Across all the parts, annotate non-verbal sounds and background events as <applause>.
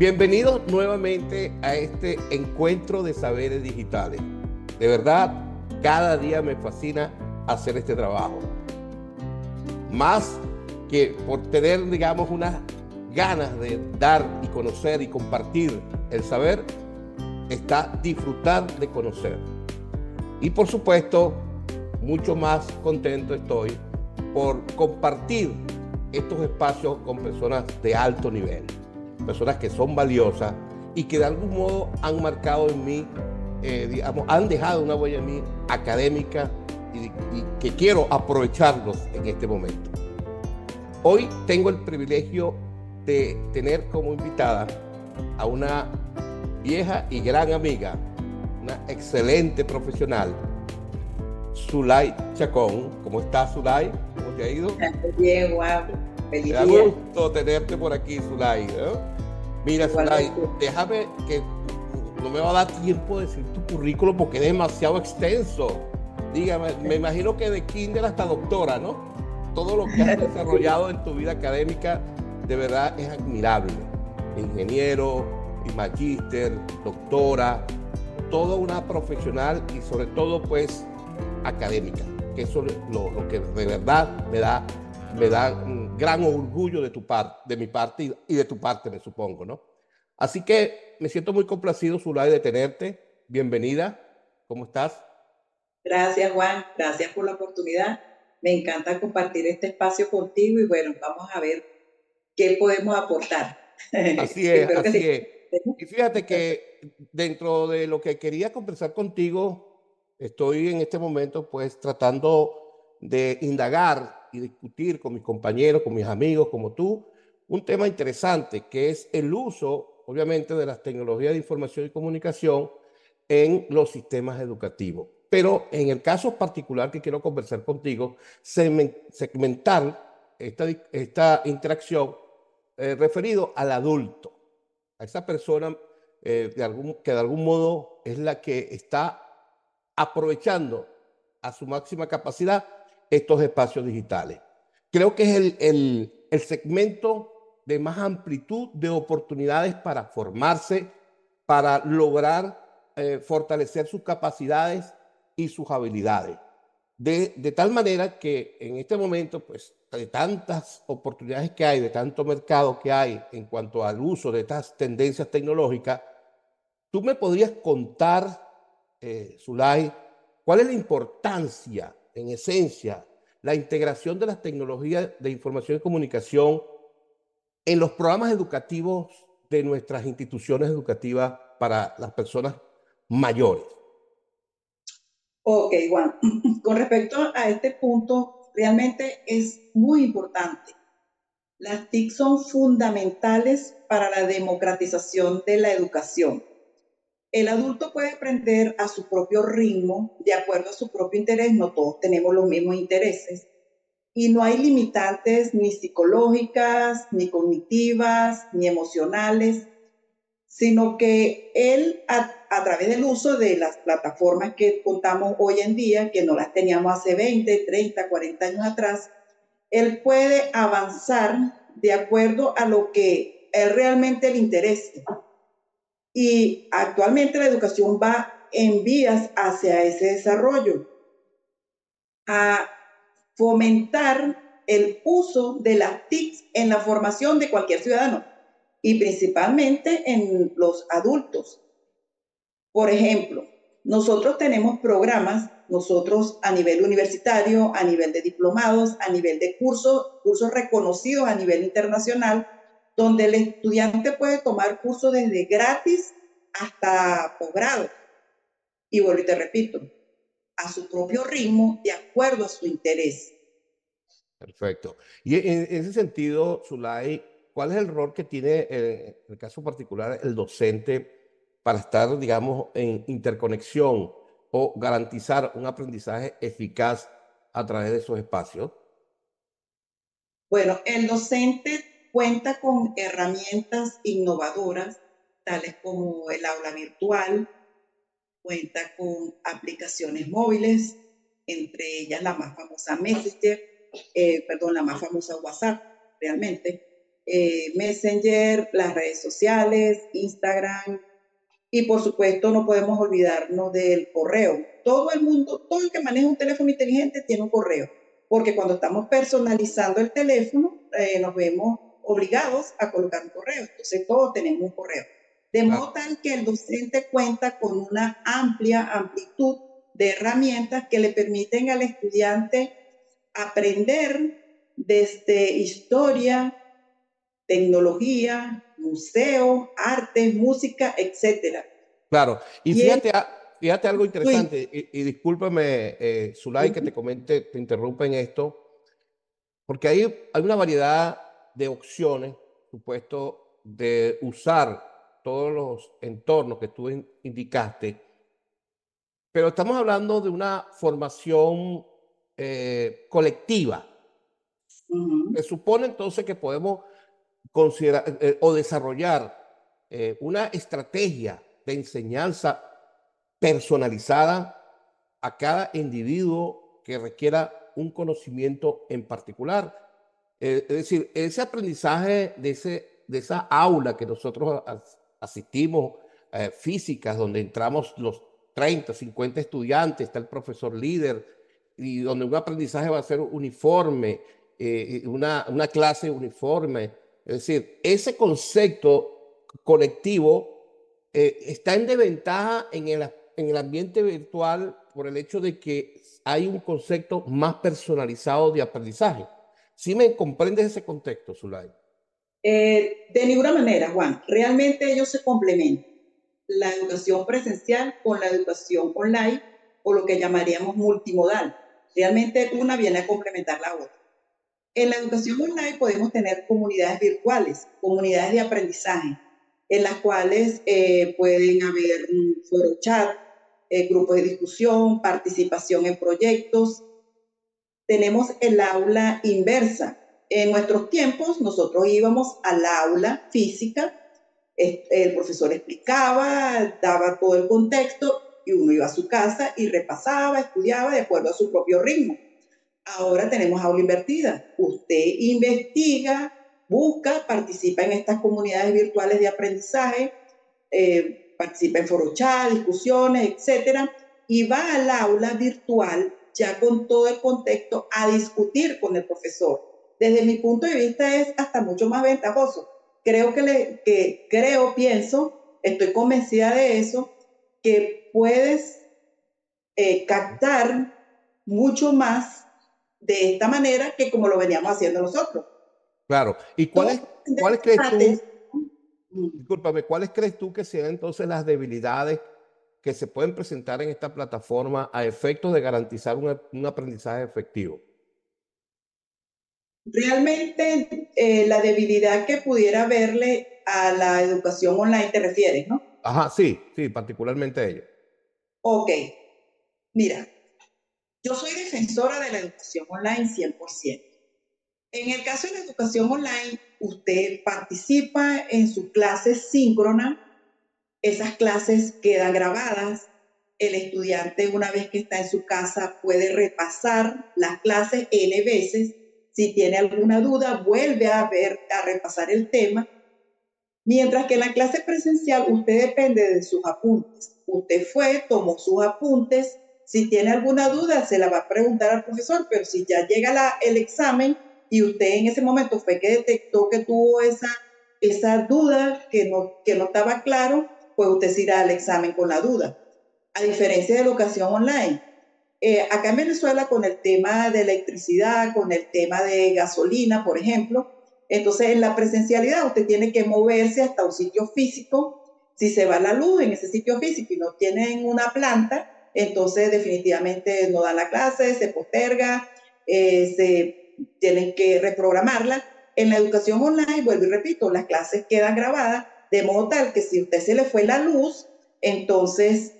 Bienvenidos nuevamente a este encuentro de saberes digitales. De verdad, cada día me fascina hacer este trabajo. Más que por tener, digamos, unas ganas de dar y conocer y compartir el saber, está disfrutar de conocer. Y por supuesto, mucho más contento estoy por compartir estos espacios con personas de alto nivel, personas que son valiosas y que de algún modo han marcado en mí, eh, digamos, han dejado una huella en mí académica y, y que quiero aprovecharlos en este momento. Hoy tengo el privilegio de tener como invitada a una vieja y gran amiga, una excelente profesional, Zulay Chacón. ¿Cómo estás, Zulay? ¿Cómo te ha ido? Bien, guapo. Feliz Me da gusto tenerte por aquí, Zulay. Mira, Zulay, déjame que no me va a dar tiempo de decir tu currículo porque es demasiado extenso. Dígame, me imagino que de kinder hasta doctora, ¿no? Todo lo que has <laughs> desarrollado en tu vida académica de verdad es admirable. Ingeniero, y magíster, doctora, toda una profesional y sobre todo pues académica, que eso es lo, que de verdad me da, me da un gran orgullo de tu parte, de mi parte y de tu parte, me supongo, ¿no? Así que me siento muy complacido, Zulay, de tenerte. Bienvenida. ¿Cómo estás? Gracias, Juan. Gracias por la oportunidad. Me encanta compartir este espacio contigo y bueno, vamos a ver qué podemos aportar. <laughs> Así es, así es. Y fíjate que dentro de lo que quería conversar contigo, Estoy en este momento pues tratando de indagar y discutir con mis compañeros, con mis amigos como tú, un tema interesante que es el uso, obviamente, de las tecnologías de información y comunicación en los sistemas educativos. Pero en el caso particular que quiero conversar contigo, segmentar esta, esta interacción eh, referido al adulto, a esa persona eh, de algún, que de algún modo es la que está aprovechando a su máxima capacidad estos espacios digitales. Creo que es el, segmento de más amplitud de oportunidades para formarse, para lograr eh, fortalecer sus capacidades y sus habilidades. De, de, tal manera que en este momento, pues, de tantas oportunidades que hay, de tanto mercado que hay en cuanto al uso de estas tendencias tecnológicas, tú me podrías contar eh, Zulay, ¿cuál es la importancia, en esencia, la integración de las tecnologías de información y comunicación en los programas educativos de nuestras instituciones educativas para las personas mayores? Ok, Juan. <laughs> Con respecto a este punto, realmente es muy importante. Las TIC son fundamentales para la democratización de la educación. El adulto puede aprender a su propio ritmo, de acuerdo a su propio interés, no todos tenemos los mismos intereses, y no hay limitantes ni psicológicas, ni cognitivas, ni emocionales, sino que él a, través del uso de las plataformas que contamos hoy en día, que no las teníamos hace 20, 30, 40 años atrás, él puede avanzar de acuerdo a lo que él realmente le interese. Y actualmente la educación va en vías hacia ese desarrollo, a fomentar el uso de las TICs en la formación de cualquier ciudadano y principalmente en los adultos. Por ejemplo, nosotros tenemos programas, nosotros a nivel universitario, a nivel de diplomados, a nivel de cursos, cursos reconocidos a nivel internacional, donde el estudiante puede tomar cursos desde gratis hasta posgrado. Y vuelvo y te repito, a su propio ritmo, de acuerdo a su interés. Perfecto. Y en ese sentido, Zulay, ¿cuál es el rol que tiene, en el caso particular, el docente para estar, digamos, en interconexión o garantizar un aprendizaje eficaz a través de esos espacios? Bueno, el docente cuenta con herramientas innovadoras, tales como el aula virtual, cuenta con aplicaciones móviles, entre ellas la más famosa Messenger, eh, perdón, la más famosa WhatsApp, realmente. eh, Messenger, las redes sociales, Instagram y por supuesto no podemos olvidarnos del correo. Todo el mundo, todo el que maneja un teléfono inteligente tiene un correo, porque cuando estamos personalizando el teléfono eh, nos vemos obligados a colocar un correo. Entonces todos tenemos un correo. De modo tal que el docente cuenta con una amplia amplitud de herramientas que le permiten al estudiante aprender desde historia, tecnología, museo, arte, música, etcétera. Claro, y, fíjate, fíjate algo interesante, y, discúlpame, eh, Zulay, que te comente, te interrumpa en esto, porque hay, hay una variedad de opciones, supuesto, de usar todos los entornos que tú indicaste, pero estamos hablando de una formación eh, colectiva. Se supone entonces que podemos considerar eh, eh, o desarrollar una estrategia de enseñanza personalizada a cada individuo que requiera un conocimiento en particular. Es decir, ese aprendizaje de, ese, de esa aula que nosotros asistimos, físicas, donde entramos los 30, 50 estudiantes, está el profesor líder, y donde un aprendizaje va a ser uniforme, eh, una, una, clase uniforme. Es decir, ese concepto colectivo eh, está en desventaja en el, en el ambiente virtual por el hecho de que hay un concepto más personalizado de aprendizaje. ¿Sí me comprendes ese contexto, Zulay? Eh, de ninguna manera, Juan. Realmente ellos se complementan. La educación presencial con la educación online o lo que llamaríamos multimodal. Realmente una viene a complementar la otra. En la educación online podemos tener comunidades virtuales, comunidades de aprendizaje, en las cuales eh, pueden haber un foro chat, eh, grupos de discusión, participación en proyectos. Tenemos el aula inversa. En nuestros tiempos nosotros íbamos al aula física, el profesor explicaba, daba todo el contexto y uno iba a su casa y repasaba, estudiaba de acuerdo a su propio ritmo. Ahora tenemos aula invertida. Usted investiga, busca, participa en estas comunidades virtuales de aprendizaje, eh, participa en foro chat, discusiones, etcétera, y va al aula virtual ya con todo el contexto a discutir con el profesor. Desde mi punto de vista es hasta mucho más ventajoso. Creo que, le, que creo, pienso, estoy convencida de eso, que puedes eh, captar mucho más de esta manera que como lo veníamos haciendo nosotros. Claro. ¿Y cuáles, ¿cuáles crees tú? Discúlpame, ¿cuáles crees tú que sean entonces las debilidades que se pueden presentar en esta plataforma a efectos de garantizar un, aprendizaje efectivo? Realmente eh, la debilidad que pudiera verle a la educación online te refieres, ¿no? Ajá, sí, sí, particularmente ella. Ok, mira, yo soy defensora de la educación online 100%. En el caso de la educación online, usted participa en sus clases síncronas, esas clases quedan grabadas, el estudiante una vez que está en su casa puede repasar las clases N veces, si tiene alguna duda vuelve a ver, a repasar el tema Mientras que en la clase presencial usted depende de sus apuntes. Usted fue, tomó sus apuntes. Si tiene alguna duda, se la va a preguntar al profesor, pero si ya llega la, el examen y usted en ese momento fue que detectó que tuvo esa, esa duda que no, que no estaba claro, pues usted se irá al examen con la duda. A diferencia de educación online. Eh, acá en Venezuela, con el tema de electricidad, con el tema de gasolina, por ejemplo, entonces, en la presencialidad usted tiene que moverse hasta un sitio físico. Si se va la luz en ese sitio físico y no tienen una planta, entonces definitivamente no da la clase, se posterga, eh, se tienen que reprogramarla. En la educación online, vuelvo y repito, las clases quedan grabadas de modo tal que si usted se le fue la luz, entonces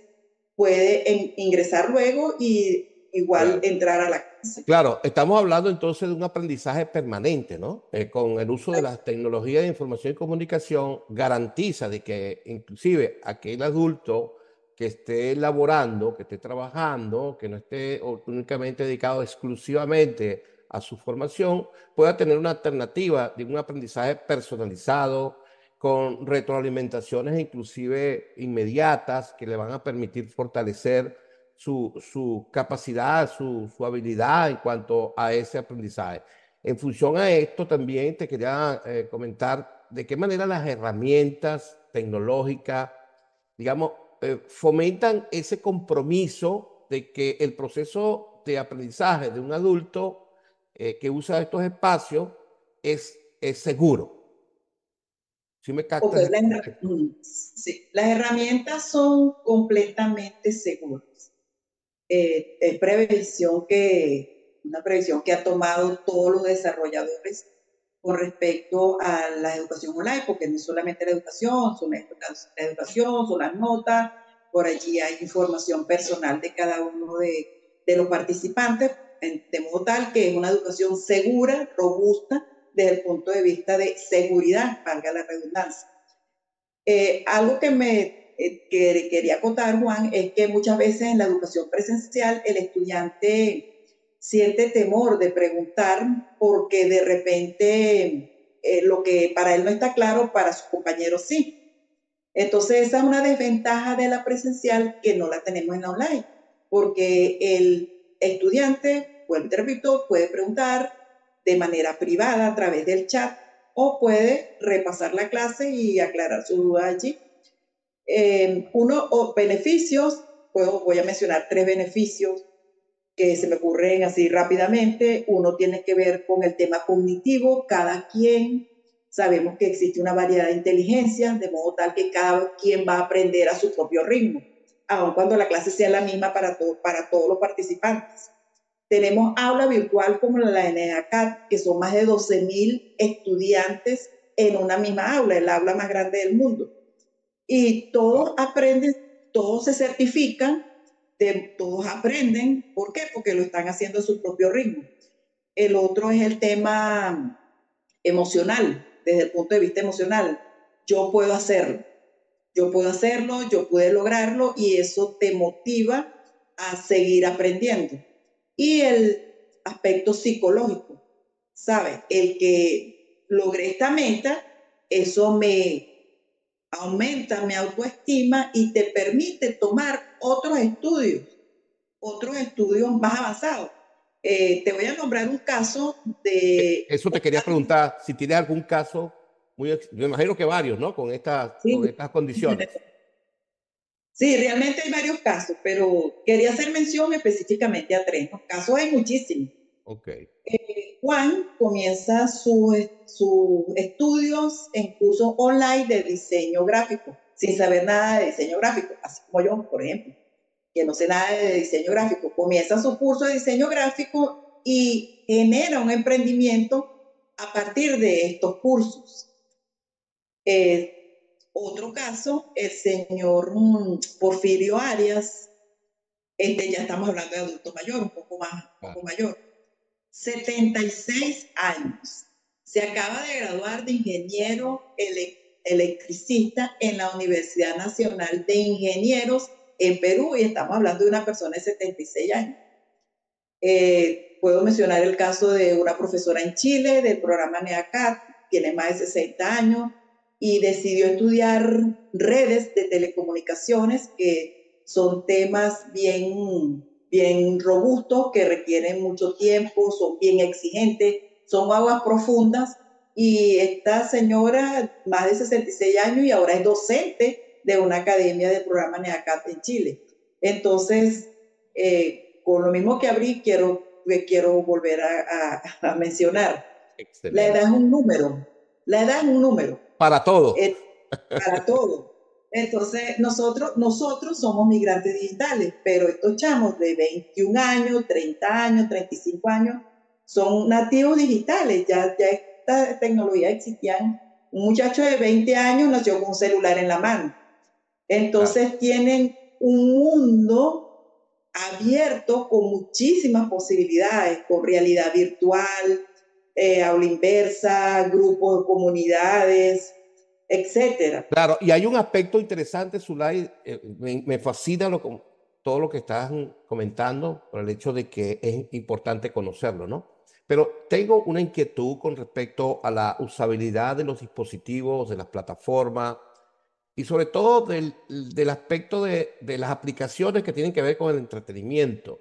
puede ingresar luego y igual entrar a la Claro, estamos hablando entonces de un aprendizaje permanente, ¿no? Eh, con el uso de las tecnologías de información y comunicación garantiza de que inclusive aquel adulto que esté laborando, que esté trabajando, que no esté únicamente dedicado exclusivamente a su formación, pueda tener una alternativa de un aprendizaje personalizado, con retroalimentaciones inclusive inmediatas que le van a permitir fortalecer su, su capacidad, su, su, habilidad en cuanto a ese aprendizaje. En función a esto, también te quería eh, comentar de qué manera las herramientas tecnológicas, digamos, eh, fomentan ese compromiso de que el proceso de aprendizaje de un adulto eh, que usa estos espacios es, es seguro. ¿Sí me mm, sí, las herramientas son completamente seguras. Eh, es previsión que, una previsión que ha tomado todos los desarrolladores con respecto a la educación online, porque no es solamente la educación, son la, la educación, son las notas, por allí hay información personal de cada uno de, de los participantes, de modo tal que es una educación segura, robusta, desde el punto de vista de seguridad, valga la redundancia. Eh, algo que me eh, quería contar, Juan, es que muchas veces en la educación presencial el estudiante siente temor de preguntar porque de repente eh, lo que para él no está claro, para sus compañeros sí. Entonces esa es una desventaja de la presencial que no la tenemos en la online, porque el estudiante, vuelvo te repito, puede preguntar, de manera privada a través del chat o puede repasar la clase y aclarar su duda allí. Eh, uno, o beneficios, puedo, voy a mencionar tres beneficios que se me ocurren así rápidamente. Uno tiene que ver con el tema cognitivo, cada quien, sabemos que existe una variedad de inteligencias, de modo tal que cada quien va a aprender a su propio ritmo, aun cuando la clase sea la misma para, para todos los participantes. Tenemos aula virtual como la NACAT, que son más de 12.000 estudiantes en una misma aula, el aula más grande del mundo. Y todos aprenden, todos se certifican, todos aprenden. ¿Por qué? Porque lo están haciendo a su propio ritmo. El otro es el tema emocional, desde el punto de vista emocional. Yo puedo hacerlo, yo puedo hacerlo, yo pude lograrlo y eso te motiva a seguir aprendiendo y el aspecto psicológico, ¿sabes? El que logré esta meta, eso me aumenta mi autoestima y te permite tomar otros estudios, otros estudios más avanzados. Eh, te voy a nombrar un caso de... Eso te quería preguntar, si tienes algún caso, muy, me imagino que varios, ¿no? Con estas, con estas condiciones. <laughs> Sí, realmente hay varios casos, pero quería hacer mención específicamente a tres. casos hay muchísimos. Ok. Eh, Juan comienza sus estudios en cursos online de diseño gráfico, sin saber nada de diseño gráfico, así como yo, por ejemplo, que no sé nada de diseño gráfico. Comienza su curso de diseño gráfico y genera un emprendimiento a partir de estos cursos. Eh, otro caso, el señor mm, Porfirio Arias, este ya estamos hablando de adulto mayor, un poco más, un poco mayor, 76 años. Se acaba de graduar de ingeniero electricista en la Universidad Nacional de Ingenieros en Perú y estamos hablando de una persona de 76 años. Eh, puedo mencionar el caso de una profesora en Chile del programa NEACAT, tiene más de 60 años, y decidió estudiar redes de telecomunicaciones, que son temas bien, bien robustos, que requieren mucho tiempo, son bien exigentes, son aguas profundas. Y esta señora, más de 66 años, y ahora es docente de una academia de programa NEACAT en Chile. Entonces, eh, con lo mismo que abrí, quiero, quiero volver a, a mencionar. La edad es un número. La edad es un número para todo. para todo. Entonces, nosotros, nosotros somos migrantes digitales, pero estos chamos de 21 años, 30 años, 35 años, son nativos digitales. Ya, ya esta tecnología existía. Un muchacho de 20 años nació con un celular en la mano. Entonces, tienen un mundo abierto con muchísimas posibilidades, con realidad virtual, eh, aula inversa, grupos, comunidades, etcétera. Claro, y hay un aspecto interesante, Zulay, eh, me, fascina lo, todo lo que estás comentando por el hecho de que es importante conocerlo, ¿no? Pero tengo una inquietud con respecto a la usabilidad de los dispositivos, de las plataformas y sobre todo del, del aspecto de, de, las aplicaciones que tienen que ver con el entretenimiento.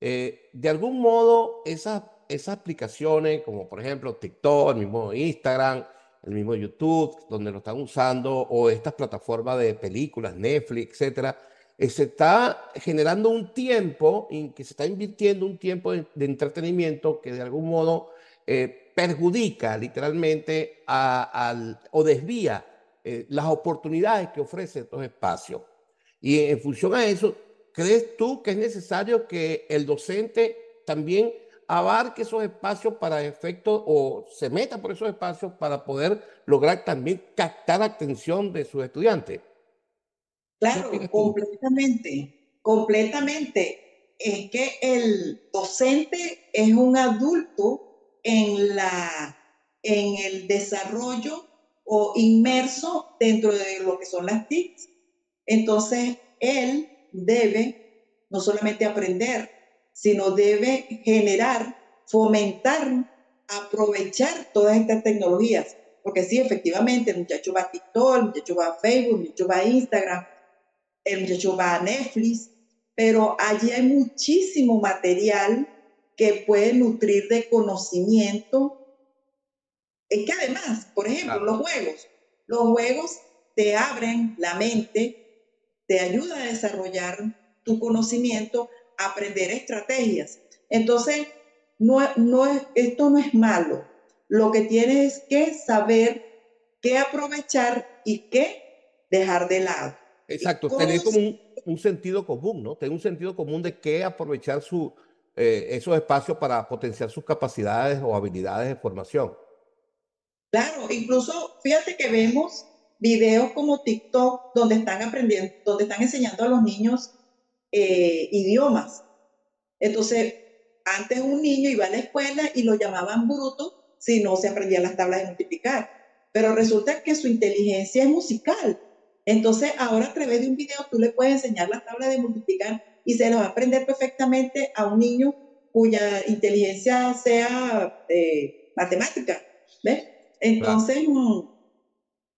Eh, de algún modo, esas, esas aplicaciones, como por ejemplo TikTok, el mismo Instagram, el mismo YouTube, donde lo están usando, o estas plataformas de películas, Netflix, etcétera, eh, se está generando un tiempo en que se está invirtiendo un tiempo de, entretenimiento que de algún modo eh, perjudica literalmente a, al, o desvía eh, las oportunidades que ofrece estos espacios. Y en función a eso, ¿crees tú que es necesario que el docente también abarque esos espacios para efectos o se meta por esos espacios para poder lograr también captar la atención de sus estudiantes? Claro, completamente, completamente. Es que el docente es un adulto en, la, en el desarrollo o inmerso dentro de lo que son las TICs. Entonces, él debe no solamente aprender, sino debe generar, fomentar, aprovechar todas estas tecnologías. Porque sí, efectivamente, el muchacho va a TikTok, el muchacho va a Facebook, el muchacho va a Instagram, el muchacho va a Netflix, pero allí hay muchísimo material que puede nutrir de conocimiento. Es que además, por ejemplo, claro. los juegos, los juegos te abren la mente, te ayuda a desarrollar tu conocimiento, aprender estrategias. Entonces, no, no es, esto no es malo. Lo que tienes es que saber qué aprovechar y qué dejar de lado. Exacto, tener como un, un, sentido común, ¿no? Tener un sentido común de qué aprovechar su, eh, esos espacios para potenciar sus capacidades o habilidades de formación. Claro, incluso fíjate que vemos videos como TikTok donde están aprendiendo, donde están enseñando a los niños eh, idiomas. Entonces, antes un niño iba a la escuela y lo llamaban bruto si no se aprendían las tablas de multiplicar. Pero resulta que su inteligencia es musical. Entonces, ahora a través de un video tú le puedes enseñar las tablas de multiplicar y se lo va a aprender perfectamente a un niño cuya inteligencia sea eh, matemática. ¿Ves? Entonces, claro.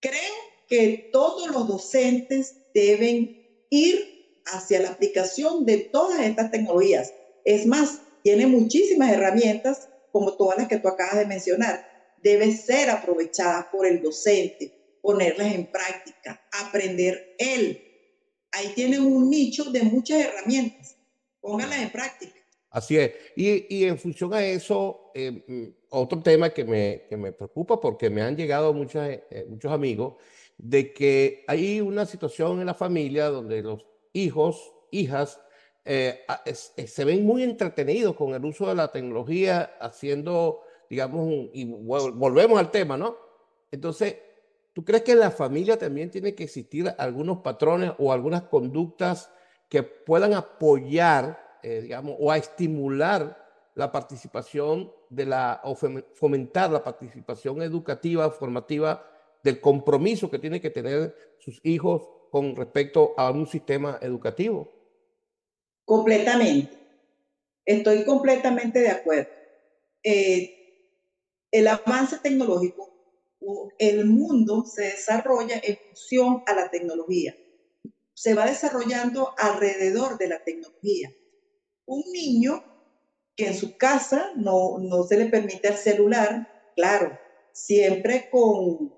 creo que todos los docentes deben ir hacia la aplicación de todas estas tecnologías. Es más, tiene muchísimas herramientas, como todas las que tú acabas de mencionar. Debe ser aprovechada por el docente ponerlas en práctica, aprender él. Ahí tienen un nicho de muchas herramientas. Pónganlas en práctica. Así es. Y, y en función a eso, eh, otro tema que me, que me, preocupa porque me han llegado muchas, eh, muchos amigos de que hay una situación en la familia donde los hijos, hijas, eh, es, se ven muy entretenidos con el uso de la tecnología, haciendo, digamos, y volvemos al tema, ¿no? Entonces, ¿Tú crees que en la familia también tiene que existir algunos patrones o algunas conductas que puedan apoyar, eh, digamos, o a estimular la participación de la, o fomentar la participación educativa, formativa, del compromiso que tienen que tener sus hijos con respecto a un sistema educativo? Completamente. Estoy completamente de acuerdo. Eh, el avance tecnológico el mundo se desarrolla en función a la tecnología. Se va desarrollando alrededor de la tecnología. Un niño que en su casa no, no se le permite el celular, claro, siempre con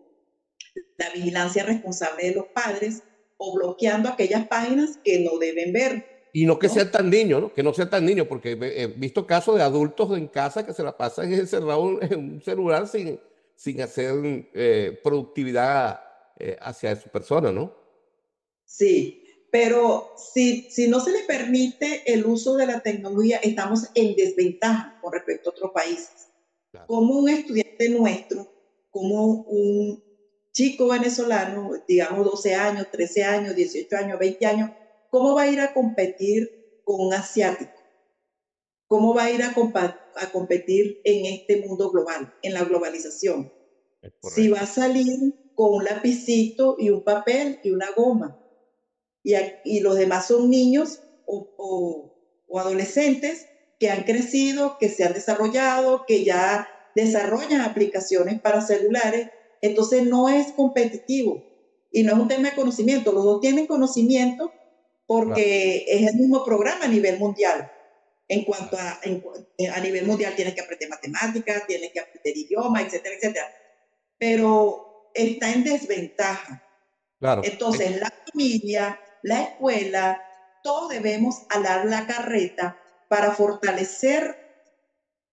la vigilancia responsable de los padres o bloqueando aquellas páginas que no deben ver. Y no que ¿no? sea tan niño, ¿no? Que no sea tan niño, porque he visto casos de adultos en casa que se la pasan <laughs> encerrados en un celular sin, sin hacer eh, productividad eh, hacia su persona, ¿no? Sí, pero si, si no se le permite el uso de la tecnología, estamos en desventaja con respecto a otros países. Claro. Como un estudiante nuestro, como un chico venezolano, digamos 12 años, 13 años, 18 años, 20 años, ¿cómo va a ir a competir con un asiático? ¿Cómo va a ir a, a competir en este mundo global, en la globalización? Si va a salir con un lapicito y un papel y una goma, y, y los demás son niños o, o, o adolescentes que han crecido, que se han desarrollado, que ya desarrollan aplicaciones para celulares, entonces no es competitivo y no es un tema de conocimiento, los dos tienen conocimiento porque es el mismo programa a nivel mundial. En cuanto a, a nivel mundial tienes que aprender matemáticas, tienes que aprender idioma, etcétera, etcétera. Pero está en desventaja. Claro. Entonces, la familia, la escuela, todos debemos alar la carreta para fortalecer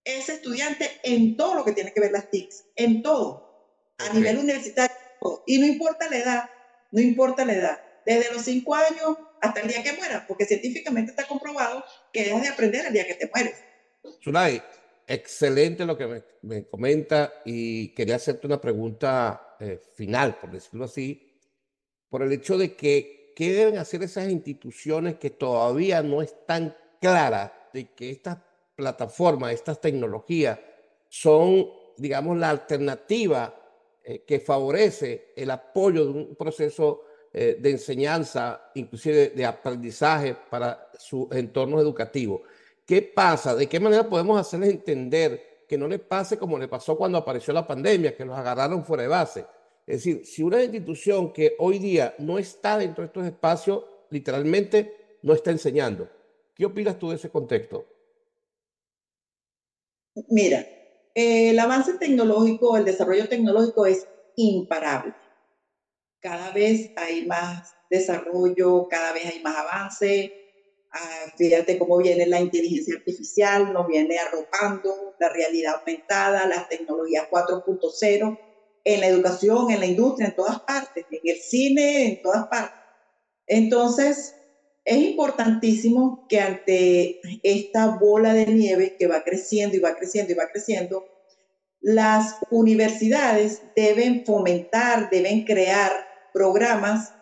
ese estudiante en todo lo que tiene que ver las TICs, en todo, a nivel universitario. Y no importa la edad, no importa la edad, desde los cinco años hasta el día que mueras, porque científicamente está comprobado que dejas de aprender el día que te mueres. Sunay, excelente lo que me, me comenta y quería hacerte una pregunta eh, final, por decirlo así, por el hecho de que qué deben hacer esas instituciones que todavía no están claras de que estas plataformas, estas tecnologías son, digamos, la alternativa eh, que favorece el apoyo de un proceso eh, de enseñanza, inclusive de, aprendizaje para su entorno educativo. ¿Qué pasa? ¿De qué manera podemos hacerles entender que no les pase como le pasó cuando apareció la pandemia, que los agarraron fuera de base? Es decir, si una institución que hoy día no está dentro de estos espacios, literalmente no está enseñando. ¿Qué opinas tú de ese contexto? Mira, el avance tecnológico, el desarrollo tecnológico es imparable cada vez hay más desarrollo, cada vez hay más avance. Ah, fíjate cómo viene la inteligencia artificial, nos viene arropando la realidad aumentada, las tecnologías 4.0 en la educación, en la industria, en todas partes, en el cine, en todas partes. Entonces, es importantísimo que ante esta bola de nieve que va creciendo y va creciendo y va creciendo, las universidades deben fomentar, deben crear programas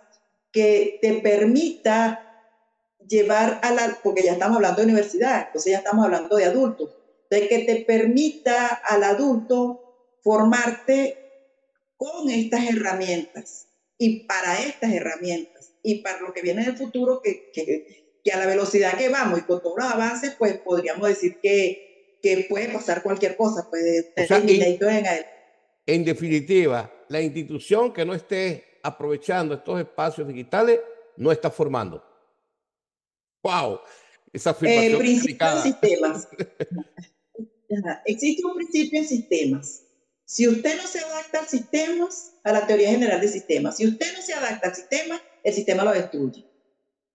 que te permita llevar a la, porque ya estamos hablando de universidad, entonces ya estamos hablando de adultos, de que te permita al adulto formarte con estas herramientas y para estas herramientas y para lo que viene en el futuro, que, que, que a la velocidad que vamos y con todos los avances, pues podríamos decir que, que puede pasar cualquier cosa, puede en, en definitiva, la institución que no esté aprovechando estos espacios digitales no está formando. ¡Wow! Esa afirmación El principio de sistemas. <laughs> Existe un principio en sistemas. Si usted no se adapta al sistema, a la teoría general de sistemas, si usted no se adapta al sistema, el sistema lo destruye.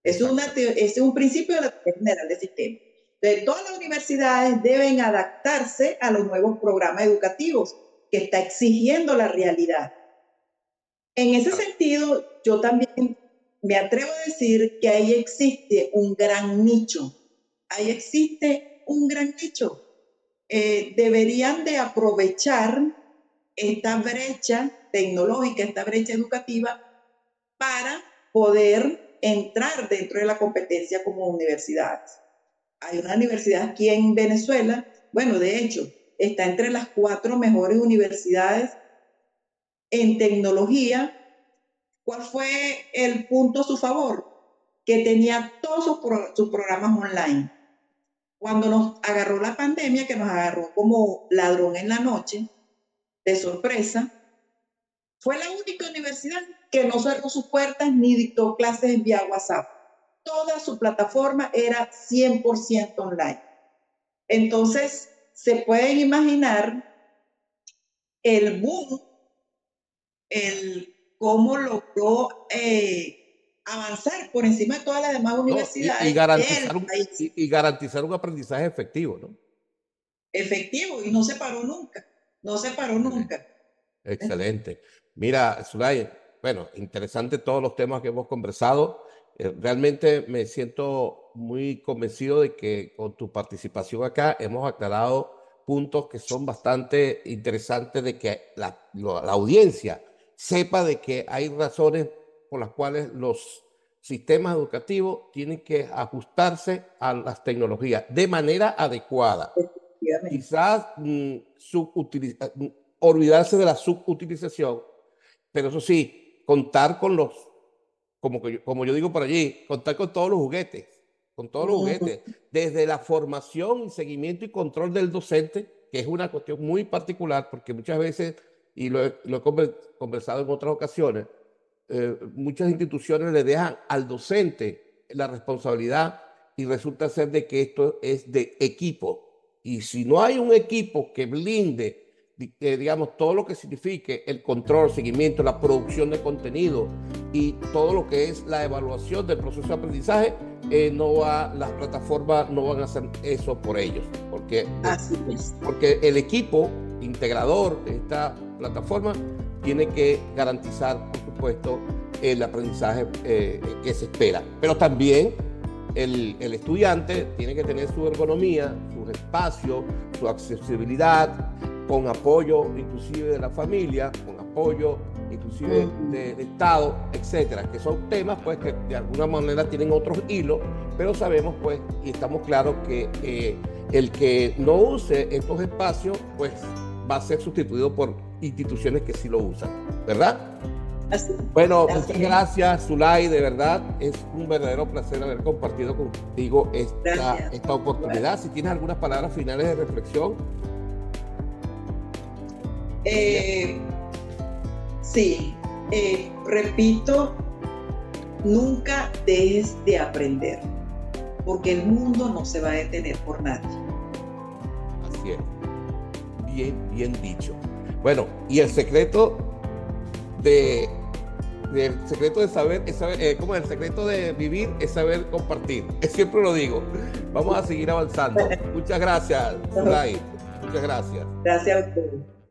Es, una es un principio de la teoría general de sistemas. Entonces, todas las universidades deben adaptarse a los nuevos programas educativos que está exigiendo la realidad. En ese sentido, yo también me atrevo a decir que ahí existe un gran nicho. Ahí existe un gran nicho. Eh, deberían de aprovechar esta brecha tecnológica, esta brecha educativa, para poder entrar dentro de la competencia como universidades. Hay una universidad aquí en Venezuela, bueno, de hecho, está entre las cuatro mejores universidades en tecnología, ¿cuál fue el punto a su favor? Que tenía todos sus, programas online. Cuando nos agarró la pandemia, que nos agarró como ladrón en la noche, de sorpresa, fue la única universidad que no cerró sus puertas ni dictó clases vía WhatsApp. Toda su plataforma era 100% online. Entonces, se pueden imaginar el boom el cómo logró eh, avanzar por encima de todas las demás universidades. y, garantizar un, y, garantizar un, aprendizaje efectivo, ¿no? Efectivo, y no se paró nunca, no se paró nunca. Excelente. Mira, Zulay, bueno, interesante todos los temas que hemos conversado. Eh, realmente me siento muy convencido de que con tu participación acá hemos aclarado puntos que son bastante interesantes de que la, la audiencia sepa de que hay razones por las cuales los sistemas educativos tienen que ajustarse a las tecnologías de manera adecuada. Quizás mm, mm, olvidarse de la subutilización, pero eso sí, contar con los, como, como yo digo por allí, contar con todos los juguetes, con todos los juguetes, desde la formación, seguimiento y control del docente, que es una cuestión muy particular, porque muchas veces, y lo he, conversado en otras ocasiones, eh, muchas instituciones le dejan al docente la responsabilidad y resulta ser de que esto es de equipo. Y si no hay un equipo que blinde eh, digamos, todo lo que signifique el control, seguimiento, la producción de contenido y todo lo que es la evaluación del proceso de aprendizaje, eh, no va, las plataformas no van a hacer eso por ellos, porque, porque el equipo integrador de esta plataforma tiene que garantizar, por supuesto, el aprendizaje eh, que se espera. Pero también el, el, estudiante tiene que tener su ergonomía, su espacio, su accesibilidad, con apoyo inclusive de la familia, con apoyo inclusive del Estado, etcétera, que son temas pues que de alguna manera tienen otros hilos, pero sabemos pues y estamos claros que eh, el que no use estos espacios pues va a ser sustituido por instituciones que sí lo usan, ¿verdad? bueno, muchas gracias, Zulay, de verdad es un verdadero placer haber compartido contigo esta, esta oportunidad. Si tienes algunas palabras finales de reflexión. Eh, sí, eh, repito, nunca dejes de aprender, porque el mundo no se va a detener por nadie. Así es. Bien, bien dicho. Bueno, y el secreto de el secreto de saber es saber, eh, como el secreto de vivir es saber compartir. <laughs> Siempre lo digo. Vamos a seguir avanzando. Muchas gracias, Muchas gracias. Gracias a ustedes.